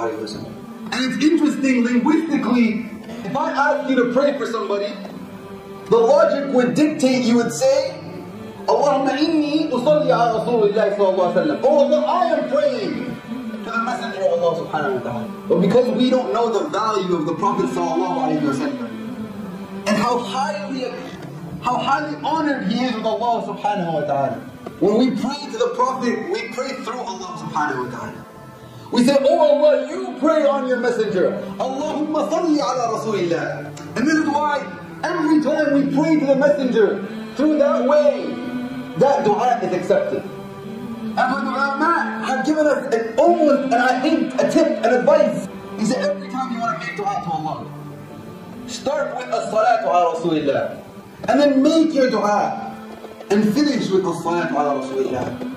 alayhi wa sallam. And it's interesting linguistically, if I ask you to pray for somebody, the logic would dictate you would say, Allahumma inni usalli ala sallallahu alayhi wa sallam. Oh Allah, I am praying to the Messenger of Allah subhanahu wa ta'ala. But because we don't know the value of the Prophet sallallahu alayhi wa sallam, and how highly how highly honored he is with Allah subhanahu wa ta'ala. When we pray to the Prophet, we pray through Allah subhanahu wa ta'ala. We say, Oh Allah, you pray on your messenger. Allahumma salli ala Rasulillah. And this is why every time we pray to the messenger through that way, that dua is accepted. And the ulama have given us an almost, and I think, a tip, an advice. He said, every time you want to make dua to Allah, start with as-salatu ala Rasulillah. And then make your dua. And finish with as-salatu ala Rasulillah.